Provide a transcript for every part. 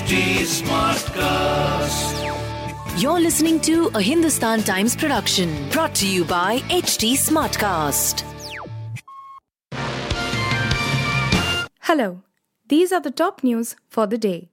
HT Smartcast. You're listening to a Hindustan Times production brought to you by HT Smartcast. Hello, these are the top news for the day.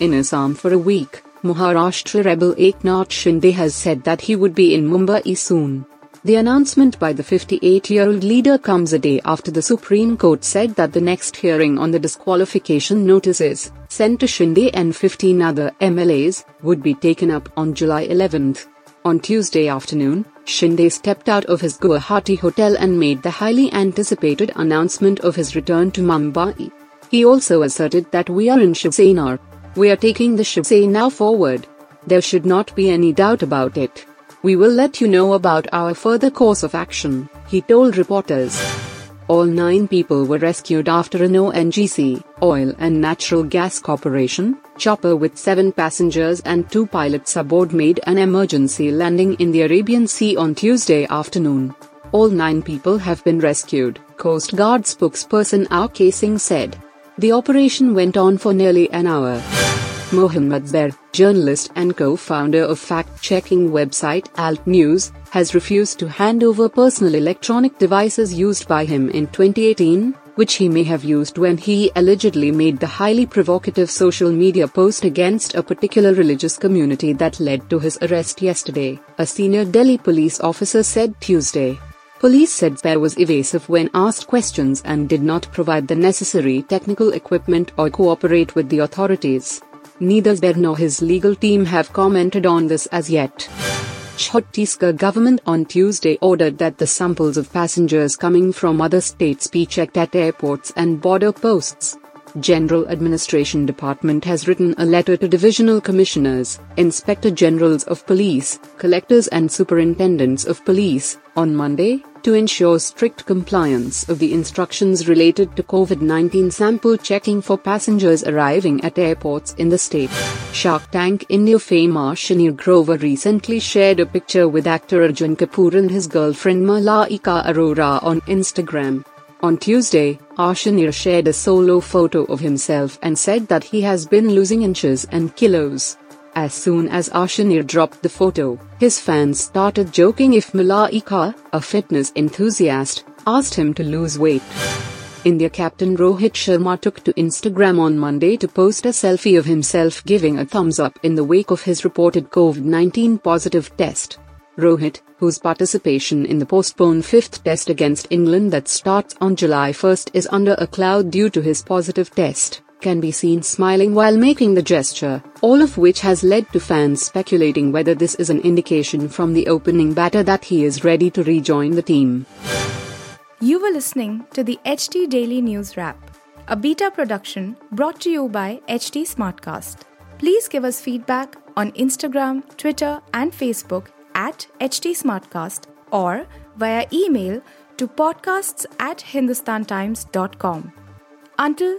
In Assam for a week, Maharashtra rebel Eknath Shinde has said that he would be in Mumbai soon. The announcement by the 58 year old leader comes a day after the Supreme Court said that the next hearing on the disqualification notices, sent to Shinde and 15 other MLAs, would be taken up on July 11th. On Tuesday afternoon, Shinde stepped out of his Guwahati hotel and made the highly anticipated announcement of his return to Mumbai. He also asserted that we are in Shiv Sena. We are taking the Shiv Sena forward. There should not be any doubt about it. We will let you know about our further course of action, he told reporters. All nine people were rescued after an ONGC, Oil and Natural Gas Corporation, chopper with seven passengers and two pilots aboard made an emergency landing in the Arabian Sea on Tuesday afternoon. All nine people have been rescued, Coast Guard spokesperson RK Singh said. The operation went on for nearly an hour. Mohammad Zubair, journalist and co-founder of fact-checking website Alt News, has refused to hand over personal electronic devices used by him in 2018, which he may have used when he allegedly made the highly provocative social media post against a particular religious community that led to his arrest yesterday, a senior Delhi police officer said Tuesday. Police said Zubair was evasive when asked questions and did not provide the necessary technical equipment or cooperate with the authorities. Neither Zubair nor his legal team have commented on this as yet. Chhattisgarh government on Tuesday ordered that the samples of passengers coming from other states be checked at airports and border posts. General Administration Department has written a letter to divisional commissioners, inspector generals of police, collectors and superintendents of police on Monday to ensure strict compliance of the instructions related to COVID-19 sample checking for passengers arriving at airports in the state. Shark Tank India fame Ashneer Grover recently shared a picture with actor Arjun Kapoor and his girlfriend Malaika Arora on Instagram. On Tuesday, Ashneer shared a solo photo of himself and said that he has been losing inches and kilos. As soon as Ashneer dropped the photo, his fans started joking if Malaika, a fitness enthusiast, asked him to lose weight. India captain Rohit Sharma took to Instagram on Monday to post a selfie of himself giving a thumbs up in the wake of his reported COVID 19 positive test. Rohit, whose participation in the postponed fifth test against England that starts on July 1 is under a cloud due to his positive test, can be seen smiling while making the gesture, all of which has led to fans speculating whether this is an indication from the opening batter that he is ready to rejoin the team. You were listening to the HT Daily News Wrap, a beta production brought to you by HT Smartcast. Please give us feedback on Instagram, Twitter, and Facebook at HT Smartcast or via email to podcasts at hindustantimes.com. Until